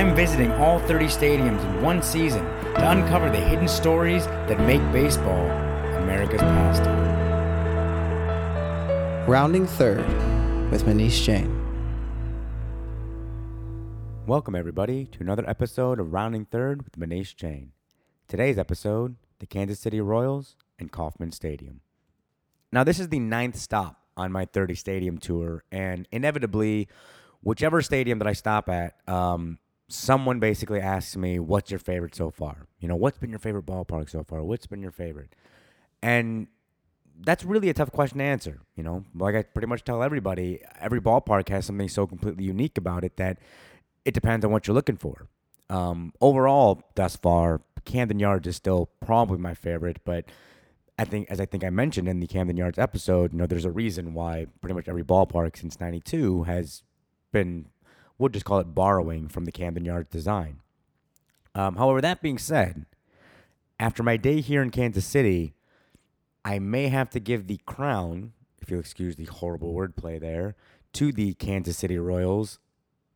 I'm visiting all 30 stadiums in one season to uncover the hidden stories that make baseball America's pastime. Rounding third with Manish Jain. Welcome, everybody, to another episode of Rounding Third with Manish Jain. Today's episode the Kansas City Royals and Kauffman Stadium. Now, this is the ninth stop on my 30 stadium tour, and inevitably, whichever stadium that I stop at, um, someone basically asks me, What's your favorite so far? You know, what's been your favorite ballpark so far? What's been your favorite? And that's really a tough question to answer. You know, like I pretty much tell everybody, every ballpark has something so completely unique about it that it depends on what you're looking for. Um, overall, thus far, Camden Yards is still probably my favorite, but I think, as I think I mentioned in the Camden Yards episode, you know, there's a reason why pretty much every ballpark since '92 has been, we'll just call it borrowing from the Camden Yards design. Um, however, that being said, after my day here in Kansas City, I may have to give the crown, if you'll excuse the horrible wordplay there, to the Kansas City Royals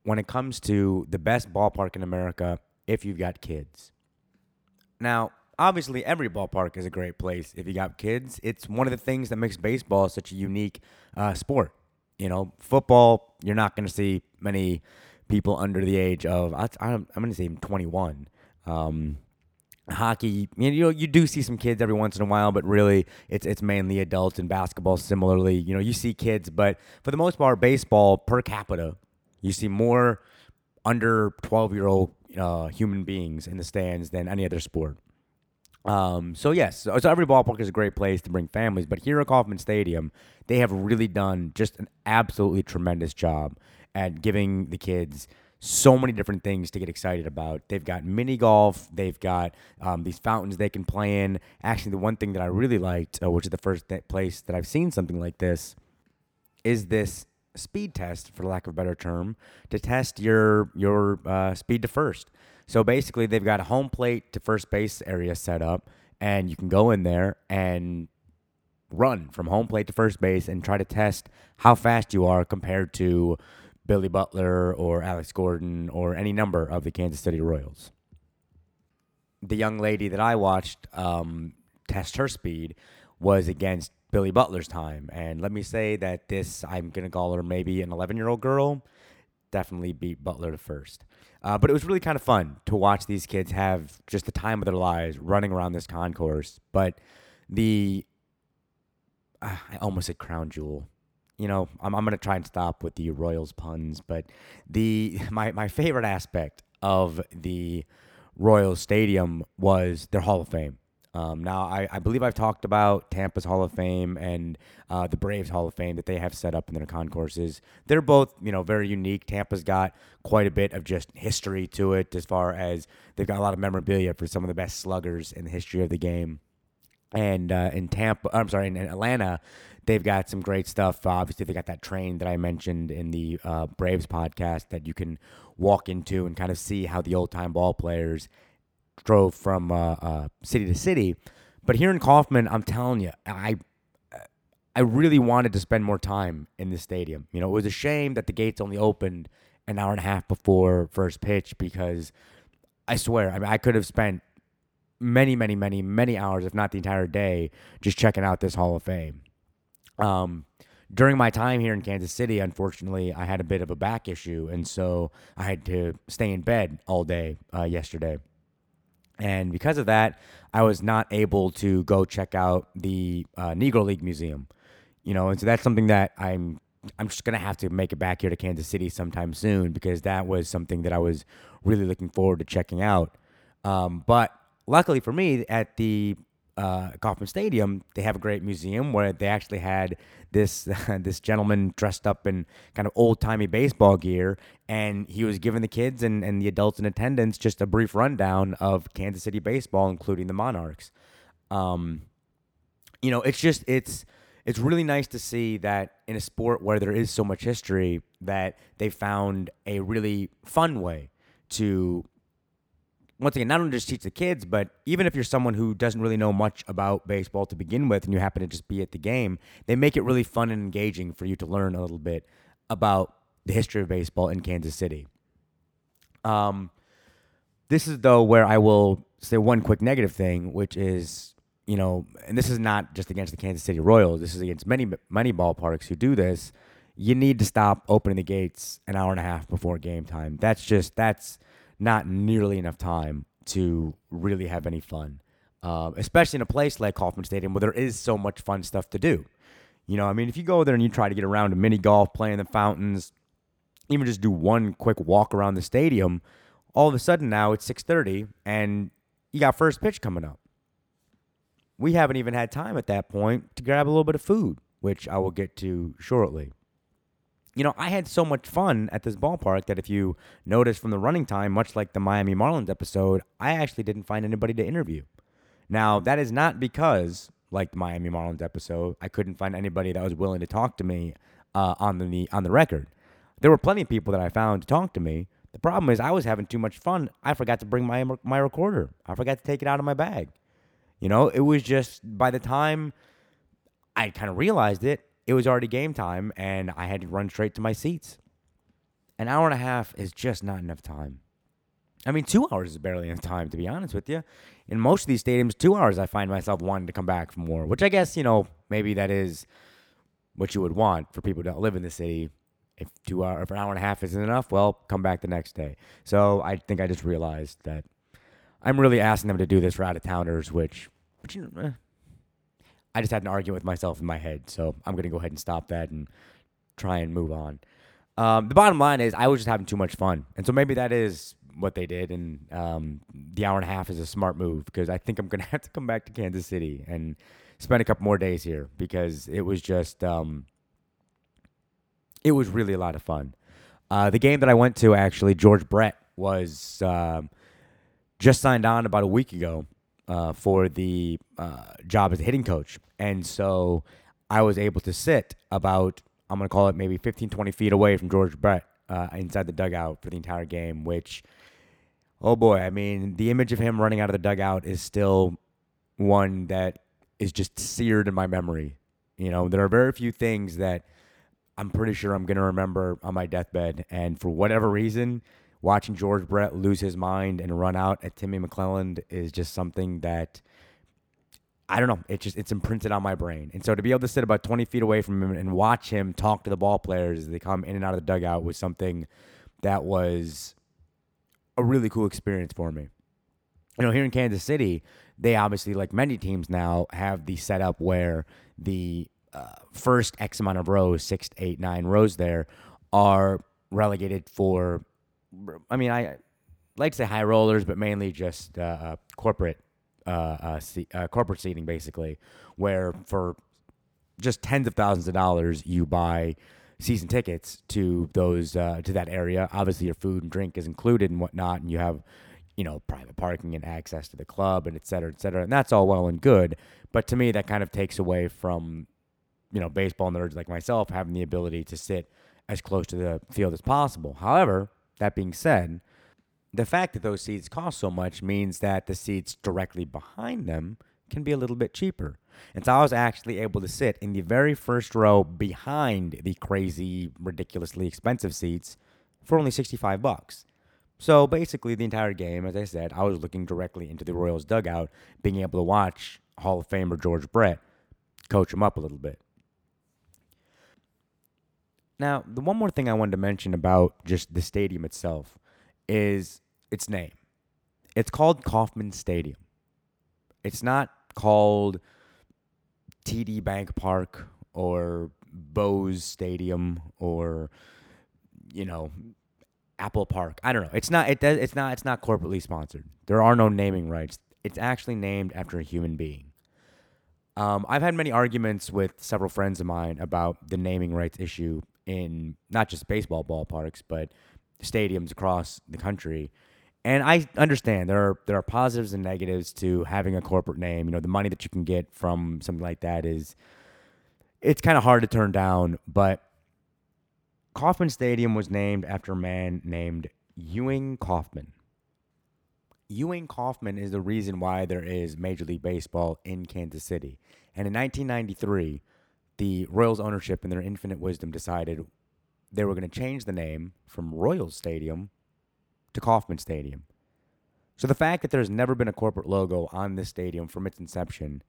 when it comes to the best ballpark in America if you've got kids. Now, obviously, every ballpark is a great place if you got kids. It's one of the things that makes baseball such a unique uh, sport. You know, football, you're not going to see many people under the age of, I, am going to say 21. Um, hockey you know you do see some kids every once in a while but really it's it's mainly adults and basketball similarly you know you see kids but for the most part baseball per capita you see more under 12 year old uh, human beings in the stands than any other sport um, so yes so, so every ballpark is a great place to bring families but here at Kauffman Stadium they have really done just an absolutely tremendous job at giving the kids so many different things to get excited about. They've got mini golf, they've got um, these fountains they can play in. Actually, the one thing that I really liked, uh, which is the first th- place that I've seen something like this, is this speed test, for lack of a better term, to test your your uh, speed to first. So basically, they've got a home plate to first base area set up, and you can go in there and run from home plate to first base and try to test how fast you are compared to Billy Butler or Alex Gordon or any number of the Kansas City Royals. The young lady that I watched um, test her speed was against Billy Butler's time. And let me say that this, I'm going to call her maybe an 11 year old girl, definitely beat Butler to first. Uh, but it was really kind of fun to watch these kids have just the time of their lives running around this concourse. But the, uh, I almost said crown jewel you know, I'm, I'm going to try and stop with the Royals puns, but the my, my favorite aspect of the Royals Stadium was their Hall of Fame. Um, now, I, I believe I've talked about Tampa's Hall of Fame and uh, the Braves Hall of Fame that they have set up in their concourses. They're both, you know, very unique. Tampa's got quite a bit of just history to it, as far as they've got a lot of memorabilia for some of the best sluggers in the history of the game. And uh, in Tampa, I'm sorry, in Atlanta, they've got some great stuff. Uh, obviously, they got that train that I mentioned in the uh, Braves podcast that you can walk into and kind of see how the old time ball players drove from uh, uh, city to city. But here in Kauffman, I'm telling you, I I really wanted to spend more time in the stadium. You know, it was a shame that the gates only opened an hour and a half before first pitch because I swear, I mean, I could have spent many, many, many, many hours, if not the entire day, just checking out this Hall of Fame. Um, during my time here in Kansas City, unfortunately, I had a bit of a back issue, and so I had to stay in bed all day uh, yesterday. And because of that, I was not able to go check out the uh, Negro League Museum. You know, and so that's something that I'm I'm just gonna have to make it back here to Kansas City sometime soon because that was something that I was really looking forward to checking out. Um, but luckily for me, at the uh, Kauffman Stadium, they have a great museum where they actually had this this gentleman dressed up in kind of old timey baseball gear, and he was giving the kids and, and the adults in attendance just a brief rundown of Kansas City baseball, including the Monarchs. Um, you know, it's just it's it's really nice to see that in a sport where there is so much history that they found a really fun way to once again, not only just teach the kids, but even if you're someone who doesn't really know much about baseball to begin with and you happen to just be at the game, they make it really fun and engaging for you to learn a little bit about the history of baseball in Kansas City. Um, This is though where I will say one quick negative thing, which is you know, and this is not just against the Kansas City Royals. This is against many many ballparks who do this. You need to stop opening the gates an hour and a half before game time. That's just that's not nearly enough time to really have any fun, uh, especially in a place like Kauffman Stadium where there is so much fun stuff to do. You know, I mean, if you go there and you try to get around to mini golf, play in the fountains, even just do one quick walk around the stadium, all of a sudden now it's 6:30 and you got first pitch coming up. We haven't even had time at that point to grab a little bit of food, which I will get to shortly. You know, I had so much fun at this ballpark that if you notice from the running time, much like the Miami Marlins episode, I actually didn't find anybody to interview. Now, that is not because, like the Miami Marlins episode, I couldn't find anybody that was willing to talk to me uh, on the on the record. There were plenty of people that I found to talk to me. The problem is I was having too much fun. I forgot to bring my my recorder. I forgot to take it out of my bag. You know, it was just by the time I kind of realized it, it was already game time and I had to run straight to my seats. An hour and a half is just not enough time. I mean, two hours is barely enough time, to be honest with you. In most of these stadiums, two hours, I find myself wanting to come back for more, which I guess, you know, maybe that is what you would want for people that live in the city. If two hour, if an hour and a half isn't enough, well, come back the next day. So I think I just realized that I'm really asking them to do this for out of towners, which, which you know, eh, I just had an argument with myself in my head. So I'm to go ahead and stop that and try and move on. Um, the bottom line is I was just having too much fun. And so maybe that is what they did. And um, the hour and a half is a smart move because I think I'm to have to come back to Kansas City and spend a couple more days here because it was just, um, it was really a lot of fun. Uh, the game that I went to, actually, George Brett was um, just signed on about a week ago uh, for the uh, job as a hitting coach. And so I was able to sit about, I'm going to call it maybe 15, 20 feet away from George Brett uh, inside the dugout for the entire game, which, oh boy, I mean, the image of him running out of the dugout is still one that is just seared in my memory. You know, there are very few things that I'm pretty sure I'm going to remember on my deathbed. And for whatever reason, watching George Brett lose his mind and run out at Timmy McClelland is just something that I don't know. It just it's imprinted on my brain. And so to be able to sit about 20 feet away from him and watch him talk to the ball players as they come in and out of the dugout was something that was a really cool experience for me. You know, here in Kansas City, they obviously, like many teams now, have the setup where the uh, first X amount of rows, six, eight, nine rows there, are relegated for. I mean, I like to say high rollers, but mainly just uh, uh, corporate, uh, uh, uh, corporate seating, basically, where for just tens of thousands of dollars you buy season tickets to those to that area. Obviously, your food and drink is included and whatnot, and you have you know private parking and access to the club and et cetera, et cetera. And that's all well and good, but to me, that kind of takes away from you know baseball nerds like myself having the ability to sit as close to the field as possible. However, that being said, the fact that those seats cost so much means that the seats directly behind them can be a little bit cheaper. And so I was actually able to sit in the very first row behind the crazy, ridiculously expensive seats for only 65 bucks. So basically, the entire game, as I said, I was looking directly into the Royals dugout, being able to watch Hall of Famer George Brett coach him up a little bit. Now, the one more thing I wanted to mention about just the stadium itself is its name. It's called Kauffman Stadium. It's not called TD Bank Park or Bose Stadium or you know Apple Park. I don't know. It's not. It does. It's not. It's not corporately sponsored. There are no naming rights. It's actually named after a human being. Um, I've had many arguments with several friends of mine about the naming rights issue in not just baseball ballparks, but stadiums across the country. And I understand there are there are positives and negatives to having a corporate name. You know, the money that you can get from something like that is it's kind of hard to turn down, but Kauffman Stadium was named after a man named Ewing Kauffman. Ewing Kauffman is the reason why there is Major League Baseball in Kansas City. And in 1993, the Royals ownership, in their infinite wisdom, decided they were going to change the name from Royals Stadium to Kauffman Stadium. So the fact that there's never been a corporate logo on this stadium from its inception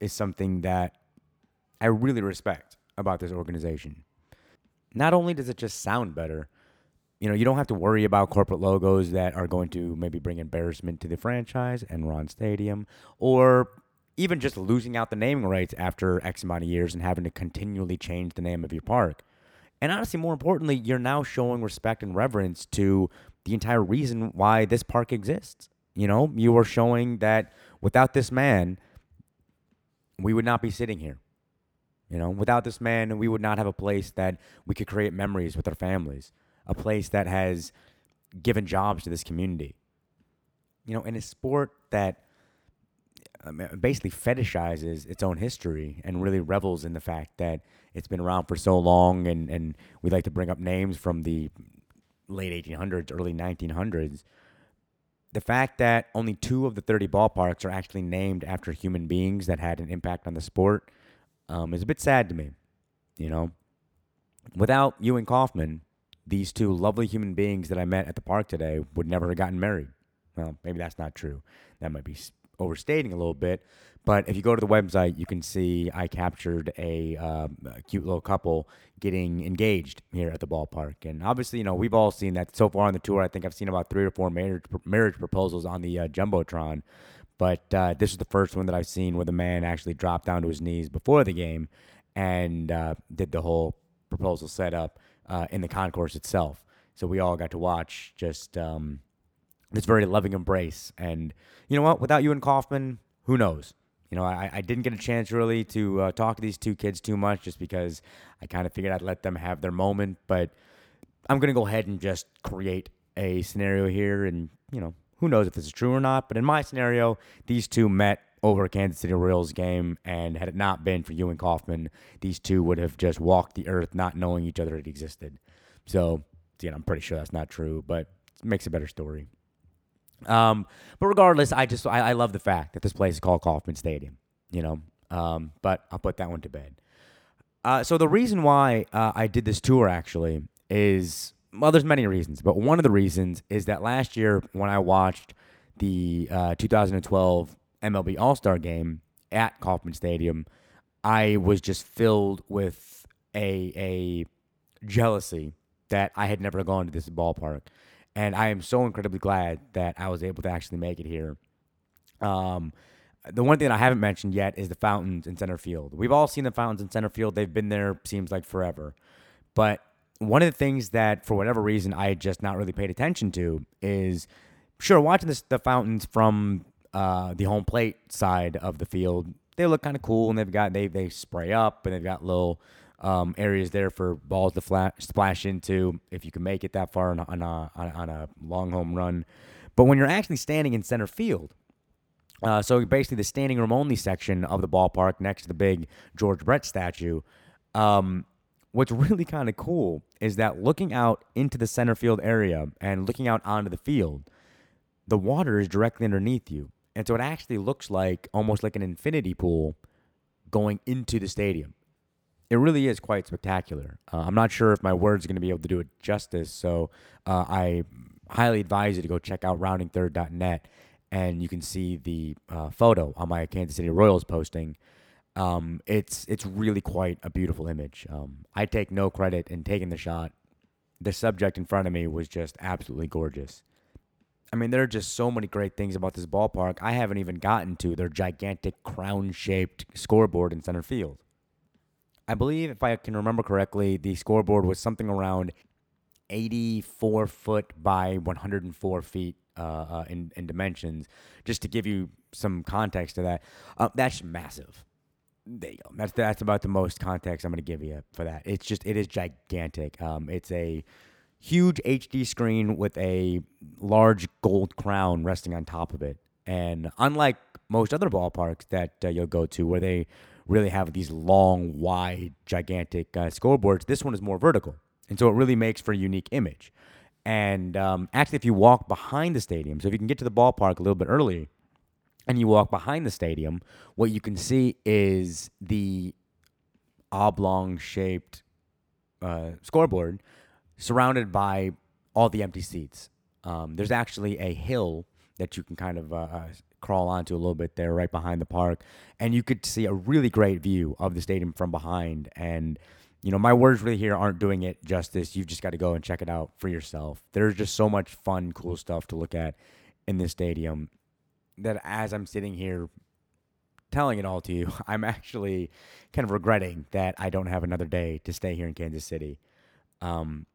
is something that I really respect about this organization. Not only does it just sound better, you know, you don't have to worry about corporate logos that are going to maybe bring embarrassment to the franchise Enron Stadium, or even just losing out the naming rights after X amount of years and having to continually change the name of your park. And honestly, more importantly, you're now showing respect and reverence to the entire reason why this park exists. You know, you are showing that without this man, we would not be sitting here. You know, without this man, we would not have a place that we could create memories with our families, a place that has given jobs to this community. You know, in a sport that basically fetishizes its own history and really revels in the fact that it's been around for so long and, and we like to bring up names from the late 1800s, early 1900s. The fact that only two of the 30 ballparks are actually named after human beings that had an impact on the sport um, is a bit sad to me. You know, without Ewing Kauffman, these two lovely human beings that I met at the park today would never have gotten married. Well, maybe that's not true. That might be overstating a little bit. But if you go to the website, you can see I captured a, uh, a, cute little couple getting engaged here at the ballpark. And obviously, you know, we've all seen that so far on the tour. I think I've seen about three or four marriage marriage proposals on the uh, jumbotron. But uh, this is the first one that I've seen where the man actually dropped down to his knees before the game and uh, did the whole proposal setup uh, in the concourse itself. So we all got to watch just um, this very loving embrace. And you know what? Without Ewing Kauffman, who knows? You know, I, I didn't get a chance really to uh, talk to these two kids too much just because I kind of figured I'd let them have their moment. But I'm going to go ahead and just create a scenario here. And, you know, who knows if this is true or not. But in my scenario, these two met over a Kansas City Royals game. And had it not been for Ewing Kauffman, these two would have just walked the earth not knowing each other had existed. So, you know, I'm pretty sure that's not true, but it makes a better story. Um, but regardless, I just I, I, love the fact that this place is called Kauffman Stadium. You know, um, but I'll put that one to bed. Uh, so the reason why uh, I did this tour actually is well, there's many reasons, but one of the reasons is that last year when I watched the uh, 2012 MLB All Star Game at Kauffman Stadium, I was just filled with a a jealousy that I had never gone to this ballpark and I am so incredibly glad that I was able to actually make it here. Um, the one thing I haven't mentioned yet is the fountains in center field. We've all seen the fountains in center field. They've been there seems like forever. But one of the things that for whatever reason I just not really paid attention to is sure watching this, the fountains from uh, the home plate side of the field. They look kind of cool and they've got they they spray up and they've got little um, areas there for balls to splash into if you can make it that far on a, on a, on a long home run. But when you're actually standing in center field, uh, so basically the standing room only section of the ballpark next to the big George Brett statue, um, what's really kind of cool is that looking out into the center field area and looking out onto the field, the water is directly underneath you. And so it actually looks like almost like an infinity pool going into the stadium it really is quite spectacular. Uh, I'm not sure if my words are going to be able to do it justice, so uh, I highly advise you to go check out roundingthird.net and you can see the uh, photo on my Kansas City Royals posting. Um, it's it's really quite a beautiful image. Um, I take no credit in taking the shot. The subject in front of me was just absolutely gorgeous. I mean, there are just so many great things about this ballpark. I haven't even gotten to their gigantic crown-shaped scoreboard in center field. I believe, if I can remember correctly, the scoreboard was something around 84 foot by 104 feet uh, uh, in, in dimensions. Just to give you some context to that, uh, that's massive. There you go. That's that's about the most context I'm going to give you for that. It's just it is gigantic. Um, it's a huge HD screen with a large gold crown resting on top of it. And unlike most other ballparks that uh, you'll go to, where they really have these long, wide, gigantic uh, scoreboards. This one is more vertical. And so it really makes for a unique image. And um, actually, if you walk behind the stadium, so if you can get to the ballpark a little bit early and you walk behind the stadium, what you can see is the oblong shaped uh, scoreboard surrounded by all the empty seats. Um, there's actually a hill that you can kind of uh, crawl onto a little bit there, right behind the park, and you could see a really great view of the stadium from behind. And you know, my words really here aren't doing it justice. You've just got to go and check it out for yourself. There's just so much fun, cool stuff to look at in this stadium that as I'm sitting here telling it all to you, I'm actually kind of regretting that I don't have another day to stay here in Kansas City. Um,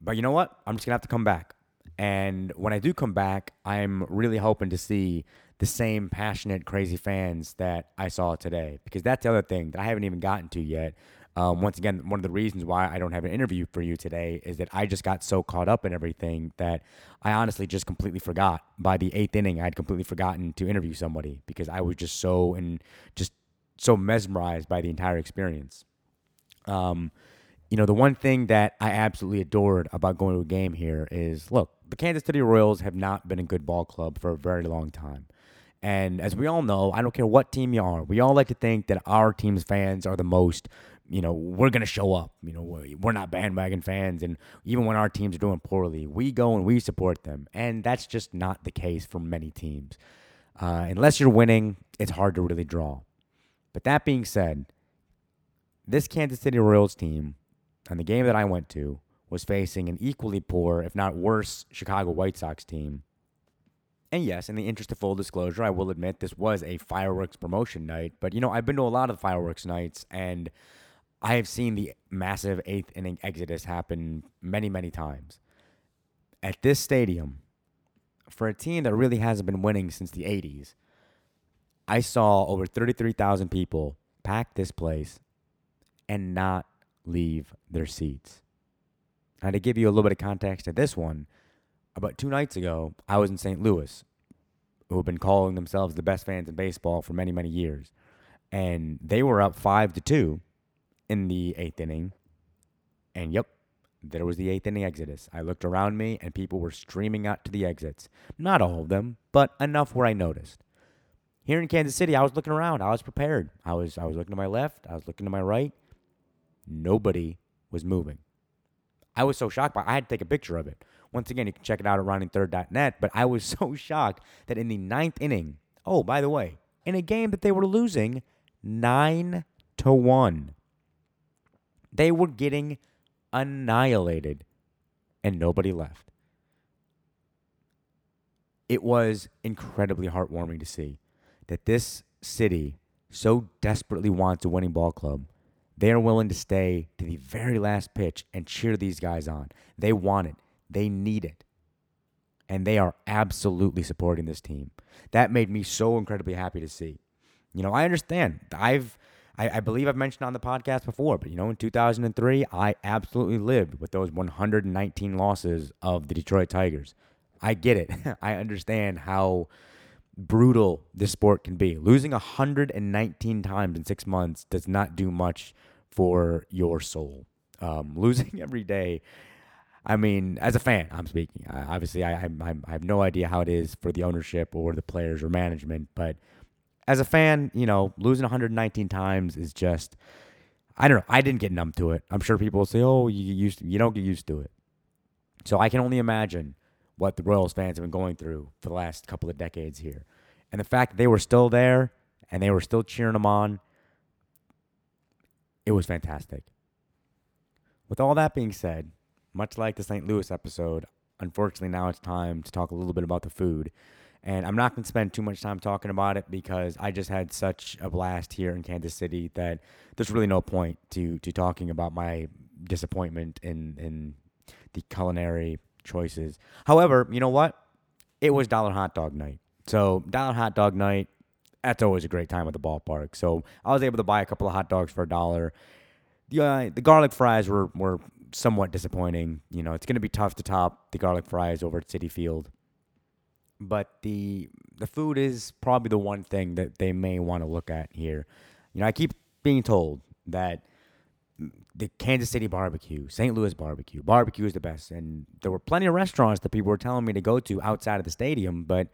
but you know what? I'm just gonna have to come back. And when I do come back, I'm really hoping to see the same passionate, crazy fans that I saw today. Because that's the other thing that I haven't even gotten to yet. Um, once again, one of the reasons why I don't have an interview for you today is that I just got so caught up in everything that I honestly just completely forgot. By the eighth inning, I'd completely forgotten to interview somebody because I was just so and just so mesmerized by the entire experience. Um, you know, the one thing that I absolutely adored about going to a game here is look, the Kansas City Royals have not been a good ball club for a very long time. And as we all know, I don't care what team you are, we all like to think that our team's fans are the most you know, we're going to show up. You know, we're not bandwagon fans. And even when our teams are doing poorly, we go and we support them. And that's just not the case for many teams. Uh, unless you're winning, it's hard to really draw. But that being said, this Kansas City Royals team, and the game that I went to, was facing an equally poor, if not worse, Chicago White Sox team. And yes, in the interest of full disclosure, I will admit this was a fireworks promotion night. But, you know, I've been to a lot of fireworks nights, and I have seen the massive eighth inning exodus happen many, many times. At this stadium, for a team that really hasn't been winning since the 80s, I saw over 33,000 people pack this place and not leave their seats. Now, to give you a little bit of context to this one, about two nights ago, I was in St. Louis, who have been calling themselves the best fans in baseball for many, many years. And they were up five to two in the eighth inning. And yep, there was the eighth inning exodus. I looked around me and people were streaming out to the exits. Not all of them, but enough where I noticed. Here in Kansas City, I was looking around. I was prepared. I was I was looking to my left, I was looking to my right. Nobody was moving. I was so shocked by I had to take a picture of it. Once again, you can check it out at roundingthird.net, but I was so shocked that in the ninth inning, oh, by the way, in a game that they were losing nine to one. They were getting annihilated, and nobody left. It was incredibly heartwarming to see that this city so desperately wants a winning ball club. They are willing to stay to the very last pitch and cheer these guys on. They want it, they need it. And they are absolutely supporting this team. That made me so incredibly happy to see. You know, I understand. I've I, I, believe I've mentioned on the podcast before, but you know, in 2003, I absolutely lived with those 119 losses of the Detroit Tigers. I get it. I understand how brutal this sport can be. Losing 119 times in six months does not do much for your soul. Um, losing every day. I mean, as a fan, I'm speaking. I, obviously, I, I, I have no idea how it is for the ownership or the players or management, but as a fan, you know, losing 119 times is just I don't know. I didn't get numb to it. I'm sure people will say, "Oh, you used to, you don't get used to it." So I can only imagine what the Royals fans have been going through for the last couple of decades here. And the fact that they were still there and they were still cheering them on, it was fantastic. With all that being said, much like the St. Louis episode, unfortunately now it's time to talk a little bit about the food. And I'm not going to spend too much time talking about it because I just had such a blast here in Kansas City that there's really no point to to talking about my disappointment in in the culinary choices. However, you know what? It was dollar hot dog night. So dollar hot dog night, that's always a great time at the ballpark. So I was able to buy a couple of hot dogs for a dollar. The uh, the garlic fries were were somewhat disappointing. You know, it's going to be tough to top the garlic fries over at Citi Field but the the food is probably the one thing that they may want to look at here. You know, I keep being told that the Kansas City barbecue, St. Louis barbecue, barbecue is the best, and there were plenty of restaurants that people were telling me to go to outside of the stadium, but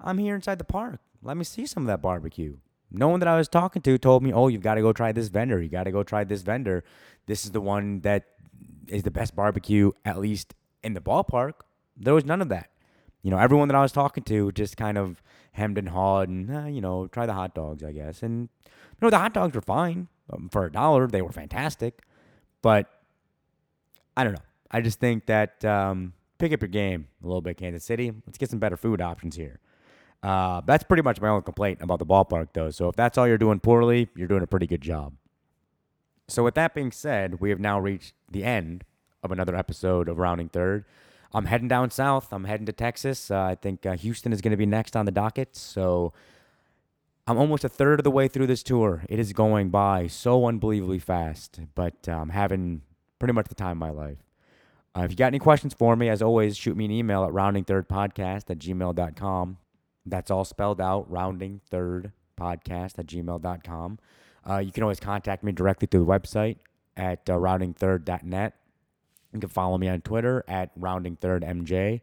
I'm here inside the park. Let me see some of that barbecue. No one that I was talking to told me, "Oh, you've got to go try this vendor. You got to go try this vendor. This is the one that is the best barbecue, at least in the ballpark." There was none of that. you know, everyone that I was talking to just kind of hemmed and hawed and, eh, you know, try the hot dogs, I guess. And, you know, the hot dogs were fine. Um, for a dollar, they were fantastic. But I don't know. I just think that um, pick up your game a little bit, Kansas City. Let's get some better food options here. Uh, that's pretty much my only complaint about the ballpark, though. So if that's all you're doing poorly, you're doing a pretty good job. So with that being said, we have now reached the end of another episode of Rounding Third. I'm heading down south. I'm heading to Texas. Uh, I think uh, Houston is going to be next on the docket. So I'm almost a third of the way through this tour. It is going by so unbelievably fast, but I'm having pretty much the time of my life. Uh, if you got any questions for me, as always, shoot me an email at roundingthirdpodcast at gmail.com. That's all spelled out, roundingthirdpodcast at gmail.com. Uh, you can always contact me directly through the website at uh, roundingthird.net. You can follow me on Twitter at roundingthirdmj.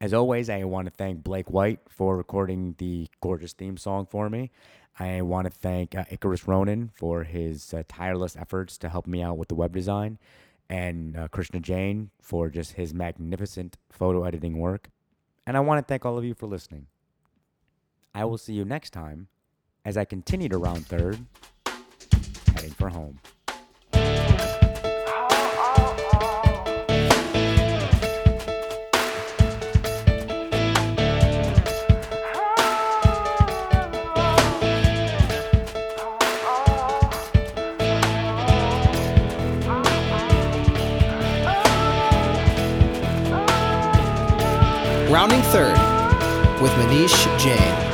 As always, I want to thank Blake White for recording the gorgeous theme song for me. I want to thank uh, Icarus Ronan for his uh, tireless efforts to help me out with the web design, and uh, Krishna Jain for just his magnificent photo editing work. And I want to thank all of you for listening. I will see you next time as I continue to round third, heading for home. Rounding third with Manish Jain.